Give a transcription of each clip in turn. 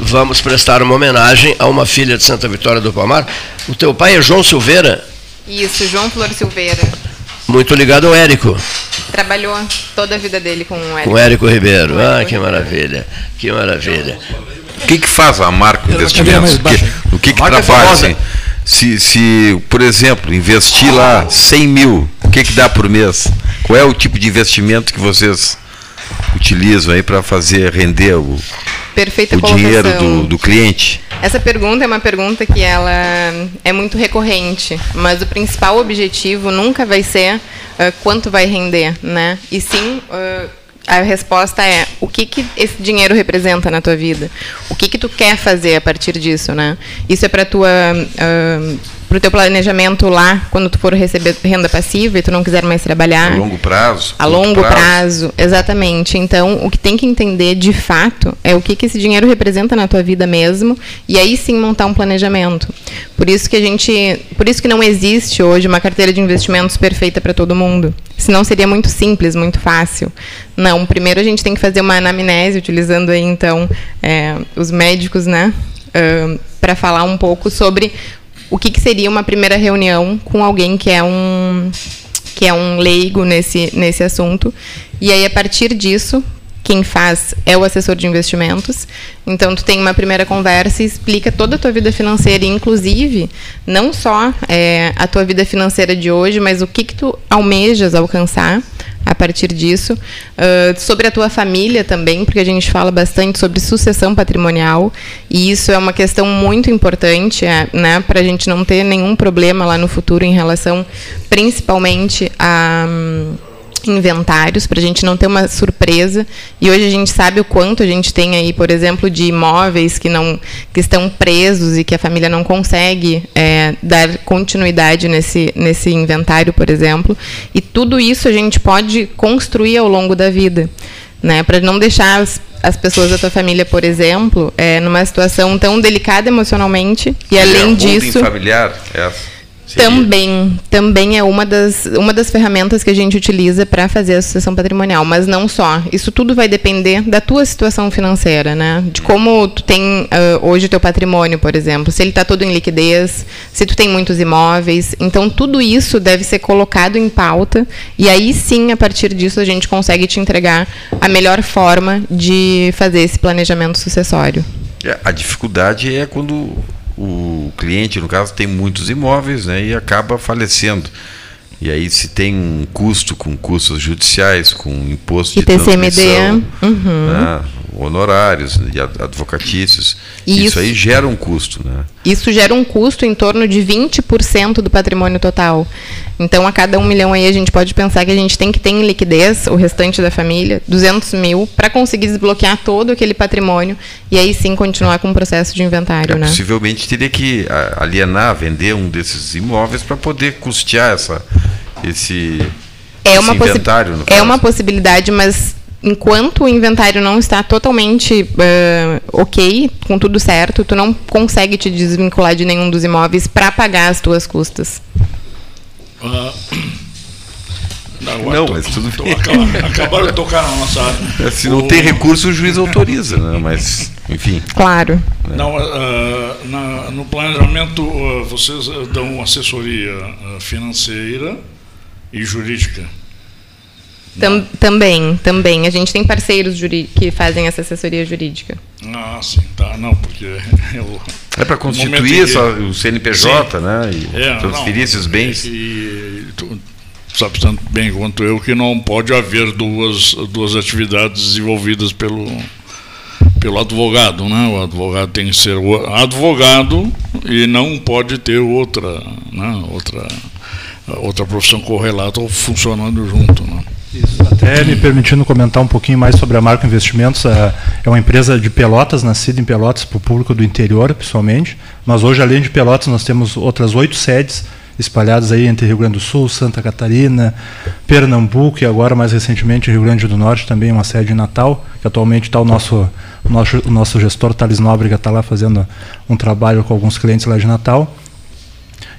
vamos prestar uma homenagem a uma filha de Santa Vitória do Palmar. O teu pai é João Silveira? Isso, João Flor Silveira. Muito ligado ao Érico. Trabalhou toda a vida dele com o Érico. Com o Érico Ribeiro. Com ah, que maravilha. Que maravilha. O que, que faz a Marco Investimentos? O que, que, que é trabalha? Assim? Se, se, por exemplo, investir lá 100 mil, o que, que dá por mês? Qual é o tipo de investimento que vocês utilizam aí para fazer render o, Perfeita o dinheiro do, do cliente? Essa pergunta é uma pergunta que ela é muito recorrente, mas o principal objetivo nunca vai ser uh, quanto vai render, né? E sim uh, a resposta é o que, que esse dinheiro representa na tua vida, o que que tu quer fazer a partir disso, né? Isso é para tua uh, para o teu planejamento lá, quando tu for receber renda passiva e tu não quiser mais trabalhar. A longo prazo. A longo prazo. prazo. exatamente. Então, o que tem que entender de fato é o que, que esse dinheiro representa na tua vida mesmo, e aí sim montar um planejamento. Por isso que a gente, por isso que não existe hoje uma carteira de investimentos perfeita para todo mundo. Senão seria muito simples, muito fácil. Não, primeiro a gente tem que fazer uma anamnese, utilizando aí então é, os médicos, né? Uh, para falar um pouco sobre o que, que seria uma primeira reunião com alguém que é um que é um leigo nesse, nesse assunto. E aí, a partir disso, quem faz é o assessor de investimentos. Então, tu tem uma primeira conversa e explica toda a tua vida financeira, inclusive, não só é, a tua vida financeira de hoje, mas o que, que tu almejas alcançar a partir disso. Uh, sobre a tua família também, porque a gente fala bastante sobre sucessão patrimonial, e isso é uma questão muito importante, é, né, para a gente não ter nenhum problema lá no futuro em relação, principalmente a. Um, inventários para a gente não ter uma surpresa. E hoje a gente sabe o quanto a gente tem aí por exemplo de imóveis que não que estão presos e que a família não consegue é, dar continuidade nesse nesse inventário por exemplo. E tudo isso a gente pode construir ao longo da vida né? Para não deixar as, as pessoas da tua família por exemplo é, numa situação tão delicada emocionalmente. E além é, disso familiar? Essa também, também é uma das, uma das ferramentas que a gente utiliza para fazer a sucessão patrimonial, mas não só. Isso tudo vai depender da tua situação financeira, né? De como tu tem uh, hoje o teu patrimônio, por exemplo, se ele está todo em liquidez, se tu tem muitos imóveis. Então, tudo isso deve ser colocado em pauta e aí sim, a partir disso, a gente consegue te entregar a melhor forma de fazer esse planejamento sucessório. É, a dificuldade é quando o cliente, no caso, tem muitos imóveis né, e acaba falecendo. E aí se tem um custo com custos judiciais, com imposto ITCMD, de transmissão, uhum. né, honorários e advocatícios, isso, isso, aí gera um custo. Né? Isso gera um custo em torno de 20% do patrimônio total. Então, a cada um milhão aí, a gente pode pensar que a gente tem que ter em liquidez, o restante da família, 200 mil, para conseguir desbloquear todo aquele patrimônio e aí sim continuar com o processo de inventário. É, né? Possivelmente teria que alienar, vender um desses imóveis para poder custear essa, esse, é esse uma inventário. É uma possibilidade, mas enquanto o inventário não está totalmente uh, ok, com tudo certo, tu não consegue te desvincular de nenhum dos imóveis para pagar as tuas custas. Uh, não, não mas tudo bem. Acabaram de tocar na nossa área. É, se não o... tem recurso, o juiz autoriza, né? mas, enfim. Claro. É. Não, uh, na, no planejamento, uh, vocês dão assessoria financeira e jurídica. Tam, também, também. A gente tem parceiros que fazem essa assessoria jurídica. Ah, sim, tá. Não, porque eu, É para constituir que, o CNPJ, sim, né? E é, transferir não, esses bens. E, tu sabe tanto bem quanto eu que não pode haver duas, duas atividades desenvolvidas pelo, pelo advogado, né? O advogado tem que ser o advogado e não pode ter outra, né? outra, outra profissão correlata ou funcionando junto, né? Isso. Até me permitindo comentar um pouquinho mais sobre a Marco Investimentos, é, é uma empresa de Pelotas, nascida em Pelotas para o público do interior, pessoalmente, mas hoje, além de Pelotas, nós temos outras oito sedes espalhadas aí entre Rio Grande do Sul, Santa Catarina, Pernambuco e agora, mais recentemente, Rio Grande do Norte, também uma sede em Natal, que atualmente está o nosso, nosso, nosso gestor, Thales Nóbrega, está lá fazendo um trabalho com alguns clientes lá de Natal.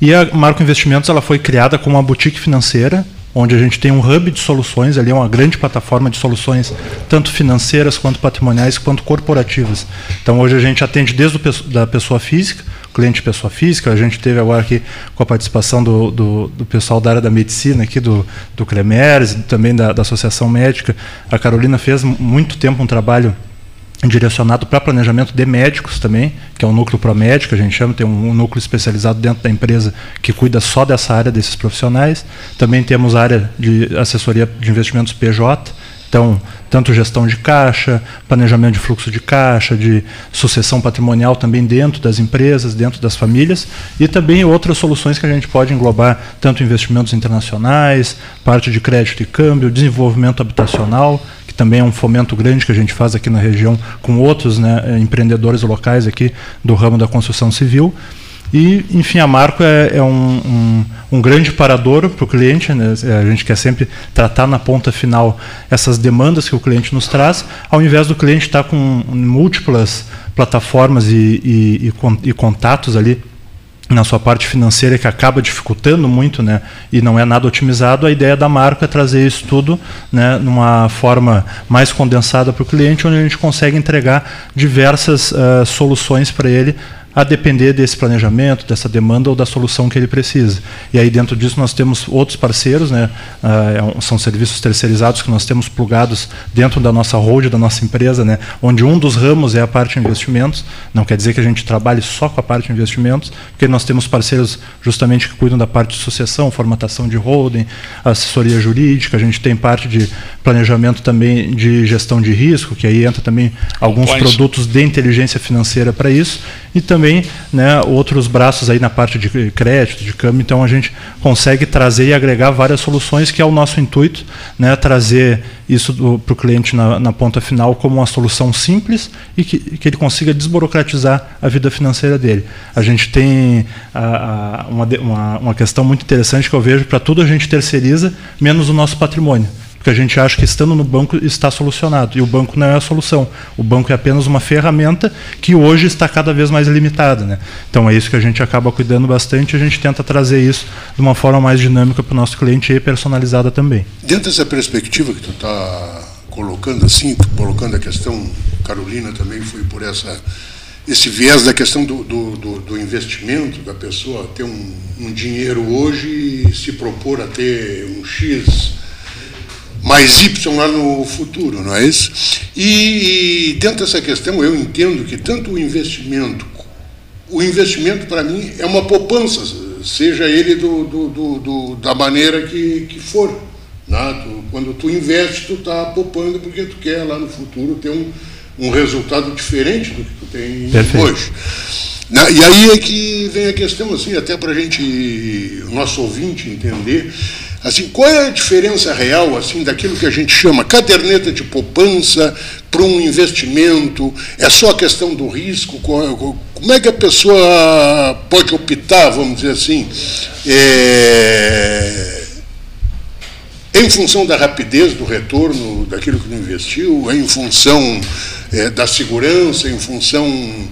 E a Marco Investimentos ela foi criada como uma boutique financeira, onde a gente tem um hub de soluções, ali é uma grande plataforma de soluções, tanto financeiras quanto patrimoniais, quanto corporativas. Então hoje a gente atende desde da pessoa física, cliente pessoa física, a gente teve agora aqui com a participação do, do, do pessoal da área da medicina aqui, do, do Cremers, também da, da Associação Médica. A Carolina fez muito tempo um trabalho direcionado para planejamento de médicos também, que é o núcleo promédico, a gente chama, tem um, um, núcleo especializado dentro da empresa que cuida só dessa área desses profissionais. Também temos a área de assessoria de investimentos PJ, então, tanto gestão de caixa, planejamento de fluxo de caixa, de sucessão patrimonial também dentro das empresas, dentro das famílias, e também outras soluções que a gente pode englobar, tanto investimentos internacionais, parte de crédito e câmbio, desenvolvimento habitacional, também é um fomento grande que a gente faz aqui na região com outros né, empreendedores locais aqui do ramo da construção civil. E, enfim, a Marco é, é um, um, um, grande parador para o cliente. Né? A gente quer sempre tratar na ponta final essas demandas que o cliente nos traz, ao invés do cliente estar com múltiplas plataformas e, e, e, contatos ali na sua parte financeira que acaba dificultando muito, né, e não é nada otimizado, a ideia da marca é trazer isso tudo, né, numa forma mais condensada para o cliente, onde a gente consegue entregar diversas uh, soluções para ele a depender desse planejamento, dessa demanda ou da solução que ele precisa. E aí dentro disso nós temos outros parceiros, né? Uh, são serviços terceirizados que nós temos plugados dentro da nossa hold, da nossa empresa, né? onde um dos ramos é a parte de investimentos. Não quer dizer que a gente trabalhe só com a parte de investimentos, porque nós temos parceiros justamente que cuidam da parte de sucessão, formatação de holding, assessoria jurídica, a gente tem parte de planejamento também de gestão de risco, que aí entra também alguns produtos de inteligência financeira para isso, e também né, outros braços aí na parte de crédito, de câmbio. Então a gente consegue trazer e agregar várias soluções, que é o nosso intuito, né, trazer isso para o cliente na, na, ponta final como uma solução simples e que, que, ele consiga desburocratizar a vida financeira dele. A gente tem a, a, uma, uma, uma questão muito interessante que eu vejo para tudo a gente terceiriza, menos o nosso patrimônio porque a gente acha que estando no banco está solucionado. E o banco não é a solução. O banco é apenas uma ferramenta que hoje está cada vez mais limitada. Né? Então é isso que a gente acaba cuidando bastante a gente tenta trazer isso de uma forma mais dinâmica para o nosso cliente e personalizada também. Dentro dessa perspectiva que tu está colocando assim, colocando a questão, Carolina também foi por essa esse viés da questão do, do, do, do investimento, da pessoa ter um, um dinheiro hoje e se propor a ter um X mais Y lá no futuro, não é isso? E, e dentro dessa questão eu entendo que tanto o investimento, o investimento para mim é uma poupança, seja ele do, do, do, do da maneira que, que for. Né? Tu, quando tu investe, tu está poupando porque tu quer lá no futuro ter um, um resultado diferente do que tu tem Perfeito. hoje. E aí é que vem a questão, assim, até para a gente, o nosso ouvinte entender, Assim, qual é a diferença real assim daquilo que a gente chama caderneta de poupança para um investimento? É só a questão do risco? Como é que a pessoa pode optar, vamos dizer assim, é, em função da rapidez do retorno daquilo que investiu, em função é, da segurança, em função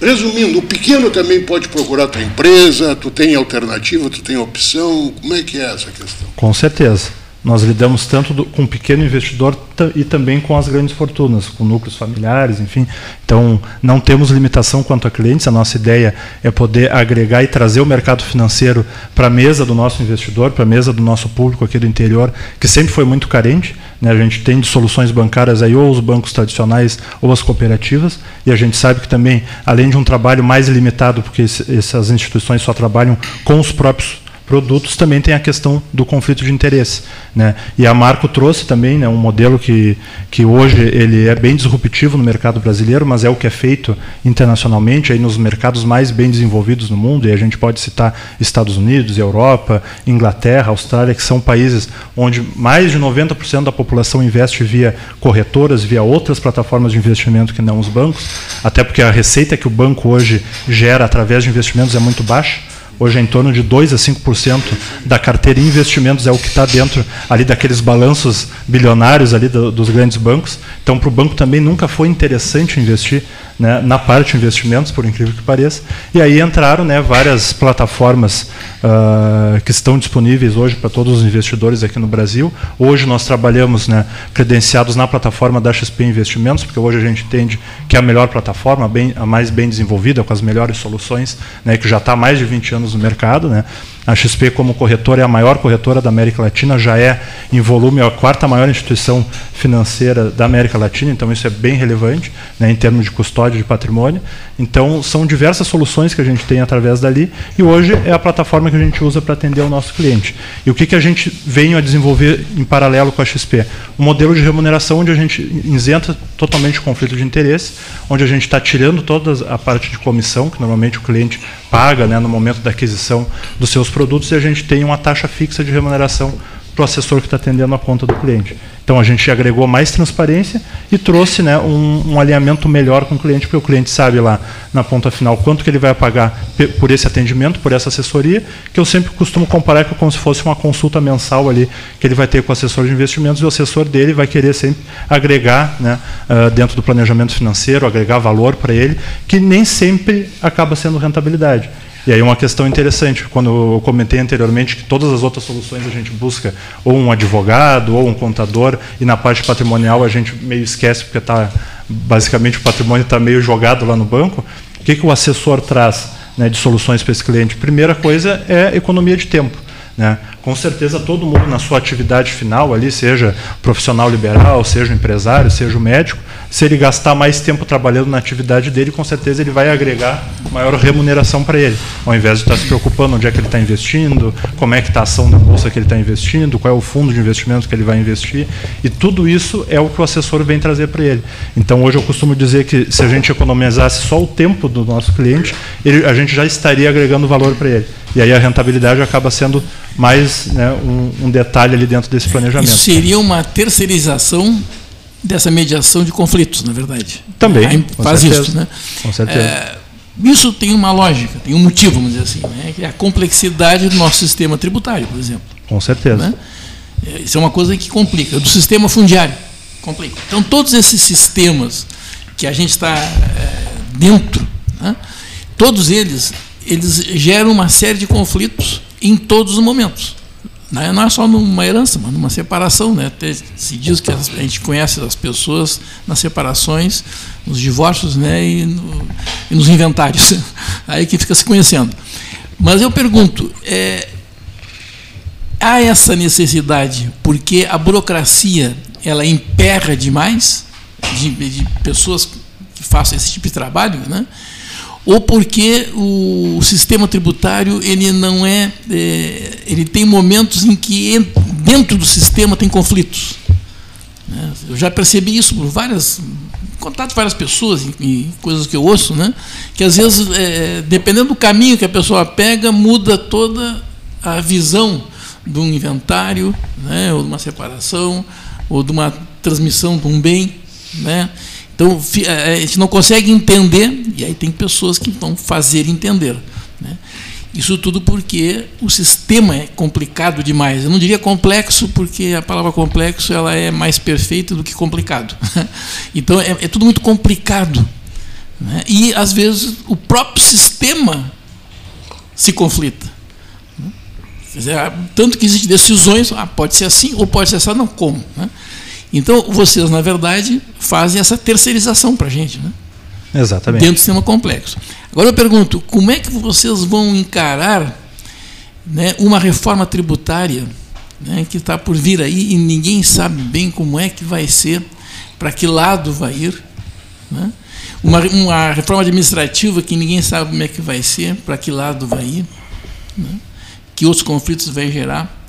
Resumindo, o pequeno também pode procurar tua empresa, tu tem alternativa, tu tem opção, como é que é essa questão? Com certeza. Nós lidamos tanto do, com o pequeno investidor e também com as grandes fortunas, com núcleos familiares, enfim. Então, não temos limitação quanto a clientes. A nossa ideia é poder agregar e trazer o mercado financeiro para a mesa do nosso investidor, para a mesa do nosso público aqui do interior, que sempre foi muito carente. Né? A gente tem de soluções bancárias aí, ou os bancos tradicionais ou as cooperativas, e a gente sabe que também, além de um trabalho mais limitado, porque essas instituições só trabalham com os próprios produtos também tem a questão do conflito de interesse. Né? E a Marco trouxe também né, um modelo que, que hoje ele é bem disruptivo no mercado brasileiro, mas é o que é feito internacionalmente, aí nos mercados mais bem desenvolvidos no mundo, e a gente pode citar Estados Unidos, Europa, Inglaterra, Austrália, que são países onde mais de 90% da população investe via corretoras, via outras plataformas de investimento que não os bancos, até porque a receita que o banco hoje gera através de investimentos é muito baixa. Hoje é em torno de 2 a 5% da carteira em investimentos é o que está dentro ali daqueles balanços bilionários ali do, dos grandes bancos. Então, para o banco também nunca foi interessante investir né, na parte de investimentos, por incrível que pareça. E aí entraram né, várias plataformas uh, que estão disponíveis hoje para todos os investidores aqui no Brasil. Hoje nós trabalhamos né, credenciados na plataforma da XP Investimentos, porque hoje a gente entende que é a melhor plataforma, bem, a mais bem desenvolvida, com as melhores soluções, né, que já está há mais de 20 anos no mercado. Né. A XP, como corretora, é a maior corretora da América Latina, já é, em volume, a quarta maior instituição financeira da América Latina, então isso é bem relevante né, em termos de custódia de patrimônio. Então, são diversas soluções que a gente tem através dali, e hoje é a plataforma que a gente usa para atender o nosso cliente. E o que, que a gente veio a desenvolver em paralelo com a XP? Um modelo de remuneração onde a gente isenta totalmente o conflito de interesse, onde a gente está tirando toda a parte de comissão, que normalmente o cliente paga né, no momento da aquisição dos seus produtos, e a gente tem uma taxa fixa de remuneração para o assessor que está atendendo a conta do cliente. Então a gente agregou mais transparência e trouxe né, um, um, alinhamento melhor com o cliente, porque o cliente sabe lá na ponta final quanto que ele vai pagar por esse atendimento, por essa assessoria, que eu sempre costumo comparar com como se fosse uma consulta mensal ali que ele vai ter com o assessor de investimentos e o assessor dele vai querer sempre agregar né, uh, dentro do planejamento financeiro, agregar valor para ele, que nem sempre acaba sendo rentabilidade. E aí uma questão interessante, quando eu comentei anteriormente que todas as outras soluções a gente busca ou um advogado ou um contador e na parte patrimonial a gente meio esquece porque tá basicamente o patrimônio está meio jogado lá no banco. O que, que o assessor traz né, de soluções para esse cliente? Primeira coisa é economia de tempo. Né? Com certeza todo mundo na sua atividade final ali, seja profissional liberal, seja empresário, seja médico, se ele gastar mais tempo trabalhando na atividade dele, com certeza ele vai agregar maior remuneração para ele, ao invés de estar se preocupando onde é que ele está investindo, como é que está a ação da bolsa que ele está investindo, qual é o fundo de investimento que ele vai investir, e tudo isso é o que o assessor vem trazer para ele. Então hoje eu costumo dizer que se a gente economizasse só o tempo do nosso cliente, ele, a gente já estaria agregando valor para ele. E aí a rentabilidade acaba sendo mais né, um, um, detalhe ali dentro desse planejamento. Isso seria uma terceirização dessa mediação de conflitos, na verdade. Também. Aí faz certeza, isso, né? Com certeza. É, isso tem uma lógica, tem um motivo, vamos dizer assim, né? que é a complexidade do nosso sistema tributário, por exemplo. Com certeza. Né? É, isso é uma coisa que complica. Do sistema fundiário, complica. Então, todos esses sistemas que a gente está é, dentro, né? todos eles, eles geram uma série de conflitos em todos os momentos. Né? Não é só numa herança, mas numa separação. Né? Se diz que a gente conhece as pessoas nas separações, nos divórcios né? e, no, e nos inventários. Aí que fica se conhecendo. Mas eu pergunto, é, há essa necessidade porque a burocracia ela emperra demais de, de pessoas que façam esse tipo de trabalho, né? Ou porque o sistema tributário ele não é, é ele tem momentos em que dentro do sistema tem conflitos. Né? Eu já percebi isso por várias contato várias pessoas e coisas que eu ouço, né? Que às vezes, é, dependendo do caminho que a pessoa pega, muda toda a visão de um inventário, né? Ou de uma separação, ou de uma transmissão de um bem, né? Então, a gente não consegue entender, e aí tem pessoas que vão fazer entender. Né? Isso tudo porque o sistema é complicado demais. Eu não diria complexo, porque a palavra complexo ela é mais perfeita do que complicado. Então, é, é tudo muito complicado. Né? E, às vezes, o próprio sistema se conflita. Né? Dizer, tanto que existem decisões, ah, pode ser assim ou pode ser assim, não, como? Né? Então, vocês, na verdade, fazem essa terceirização para a gente, né? Exatamente. Dentro do sistema complexo. Agora eu pergunto, como é que vocês vão encarar né, uma reforma tributária né, que está por vir aí e ninguém sabe bem como é que vai ser, para que lado vai ir? Né? Uma, uma, reforma administrativa que ninguém sabe como é que vai ser, para que lado vai ir? Né? Que outros conflitos vai gerar?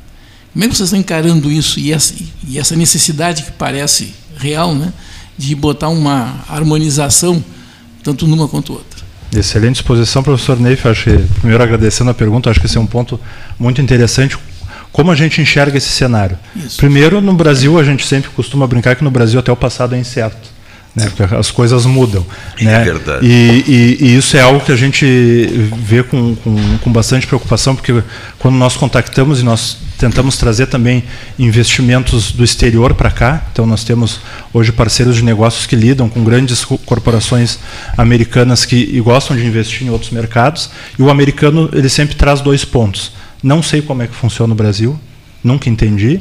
Como é que vocês estão encarando isso e essa, e essa necessidade que parece real, né, de botar uma harmonização tanto numa quanto outra? Excelente exposição, professor Neif. Acho que, primeiro agradecendo a pergunta, acho que esse é um ponto muito interessante. Como a gente enxerga esse cenário? Isso. Primeiro, no Brasil, a gente sempre costuma brincar que no Brasil até o passado é incerto. né? Porque as coisas mudam. É né? verdade. E, e, e, isso é algo que a gente vê com, com, com bastante preocupação, porque quando nós contactamos e nós tentamos trazer também investimentos do exterior para cá, então nós temos hoje parceiros de negócios que lidam com grandes corporações americanas que gostam de investir em outros mercados, e o americano ele sempre traz dois pontos. Não sei como é que funciona no Brasil, nunca entendi,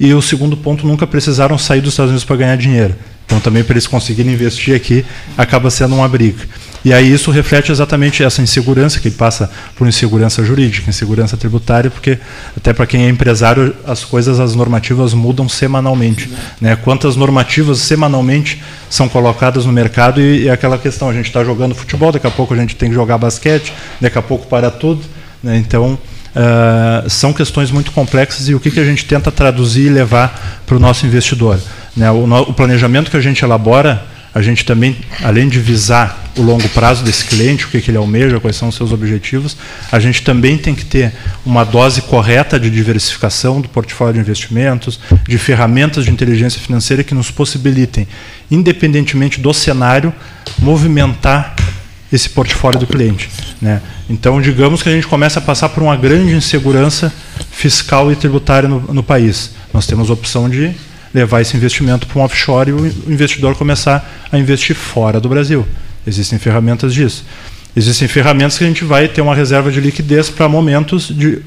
e o segundo ponto, nunca precisaram sair dos Estados Unidos para ganhar dinheiro. Então, também para eles conseguirem investir aqui, acaba sendo uma briga. E aí isso reflete exatamente essa insegurança, que passa por insegurança jurídica, insegurança tributária, porque até para quem é empresário, as coisas, as normativas mudam semanalmente. Né? Quantas normativas semanalmente são colocadas no mercado e, e aquela questão, a gente está jogando futebol, daqui a pouco a gente tem que jogar basquete, daqui a pouco para tudo. Né? Então, Uh, são questões muito complexas e o que, que a gente tenta traduzir e levar para o nosso investidor. Né? O, no, o, planejamento que a gente elabora, a gente também, além de visar o longo prazo desse cliente, o que, que ele almeja, quais são os seus objetivos, a gente também tem que ter uma dose correta de diversificação do portfólio de investimentos, de ferramentas de inteligência financeira que nos possibilitem, independentemente do cenário, movimentar esse portfólio do cliente. Né? Então, digamos que a gente começa a passar por uma grande insegurança fiscal e tributária no, no país. Nós temos a opção de levar esse investimento para um offshore e o investidor começar a investir fora do Brasil. Existem ferramentas disso. Existem ferramentas que a gente vai ter uma reserva de liquidez para momentos de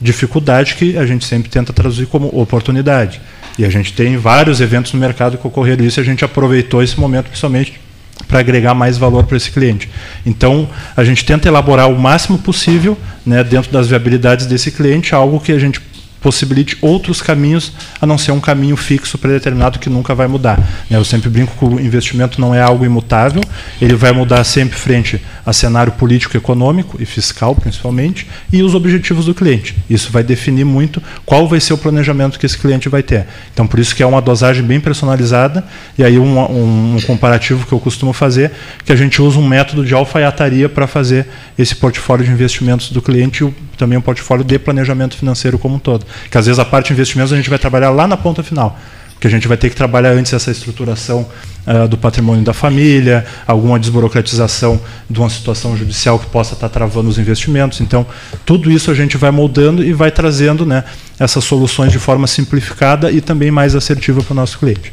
dificuldade que a gente sempre tenta traduzir como oportunidade. E a gente tem vários eventos no mercado que ocorreram isso e a gente aproveitou esse momento, principalmente para agregar mais valor para esse cliente. Então, a gente tenta elaborar o máximo possível, né, dentro das viabilidades desse cliente, algo que a gente possibilite outros caminhos a não ser um caminho fixo predeterminado que nunca vai mudar. Eu sempre brinco que o investimento não é algo imutável, ele vai mudar sempre frente a cenário político, econômico e fiscal, principalmente, e os objetivos do cliente. Isso vai definir muito qual vai ser o planejamento que esse cliente vai ter. Então, por isso que é uma dosagem bem personalizada, e aí um, um, um comparativo que eu costumo fazer, que a gente usa um método de alfaiataria para fazer esse portfólio de investimentos do cliente e também um portfólio de planejamento financeiro como um todo. Que às vezes a parte de investimentos a gente vai trabalhar lá na ponta final. Porque a gente vai ter que trabalhar antes essa estruturação uh, do patrimônio da família, alguma desburocratização de uma situação judicial que possa estar travando os investimentos. Então, tudo isso a gente vai moldando e vai trazendo né, essas soluções de forma simplificada e também mais assertiva para o nosso cliente.